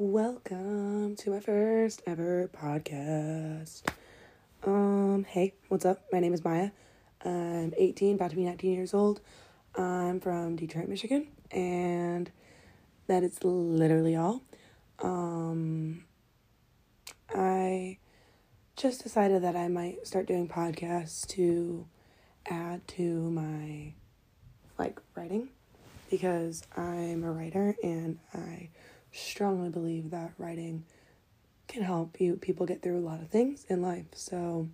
Welcome to my first ever podcast. Um, hey, what's up? My name is Maya. I'm 18, about to be 19 years old. I'm from Detroit, Michigan, and that is literally all. Um, I just decided that I might start doing podcasts to add to my like writing because I'm a writer and I strongly believe that writing can help you people get through a lot of things in life. So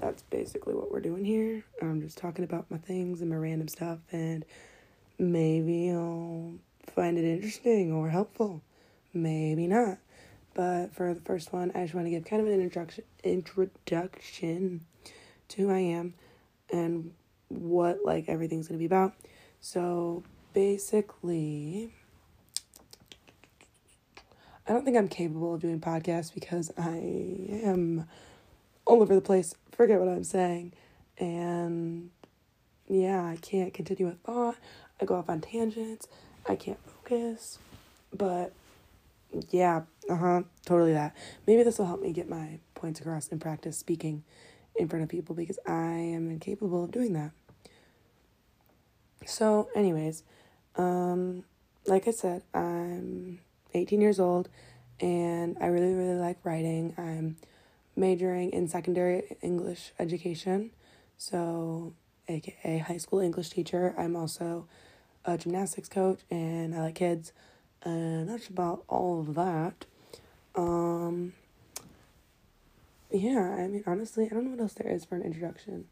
that's basically what we're doing here. I'm just talking about my things and my random stuff and maybe you'll find it interesting or helpful. Maybe not. But for the first one, I just want to give kind of an introduction introduction to who I am and what like everything's going to be about. So basically, I don't think I'm capable of doing podcasts because I am all over the place. Forget what I'm saying. And yeah, I can't continue a thought. I go off on tangents. I can't focus. But yeah, uh huh, totally that. Maybe this will help me get my points across and practice speaking in front of people because I am incapable of doing that. So, anyways, um, like I said, I'm 18 years old and I really, really like writing. I'm majoring in secondary English education, so, aka high school English teacher. I'm also a gymnastics coach and I like kids, and that's about all of that. Um, yeah, I mean, honestly, I don't know what else there is for an introduction.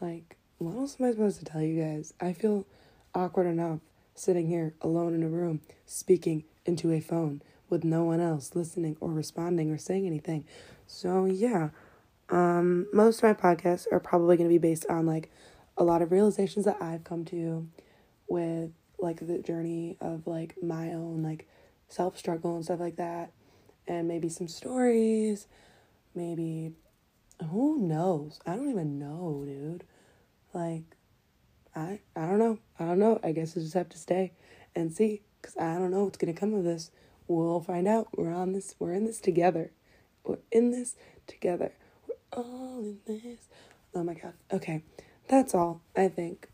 Like, what else am I supposed to tell you guys? I feel awkward enough sitting here alone in a room speaking into a phone with no one else listening or responding or saying anything. So, yeah, um, most of my podcasts are probably going to be based on like a lot of realizations that I've come to with like the journey of like my own like self struggle and stuff like that, and maybe some stories, maybe who knows? I don't even know, dude. Like, I I don't know. I don't know. I guess I just have to stay and see because I don't know what's gonna come of this. We'll find out. We're on this. We're in this together. We're in this together. We're all in this. Oh my god. Okay, that's all. I think.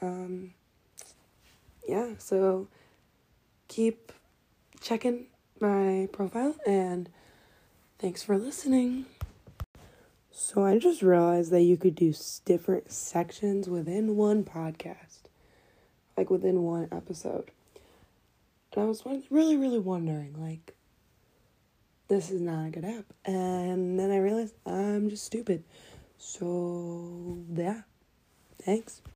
Um. Yeah. So keep checking my profile and thanks for listening. So I just realized that you could do different sections within one podcast, like within one episode. And I was really, really wondering, like, this is not a good app. And then I realized I'm just stupid. So, yeah. Thanks.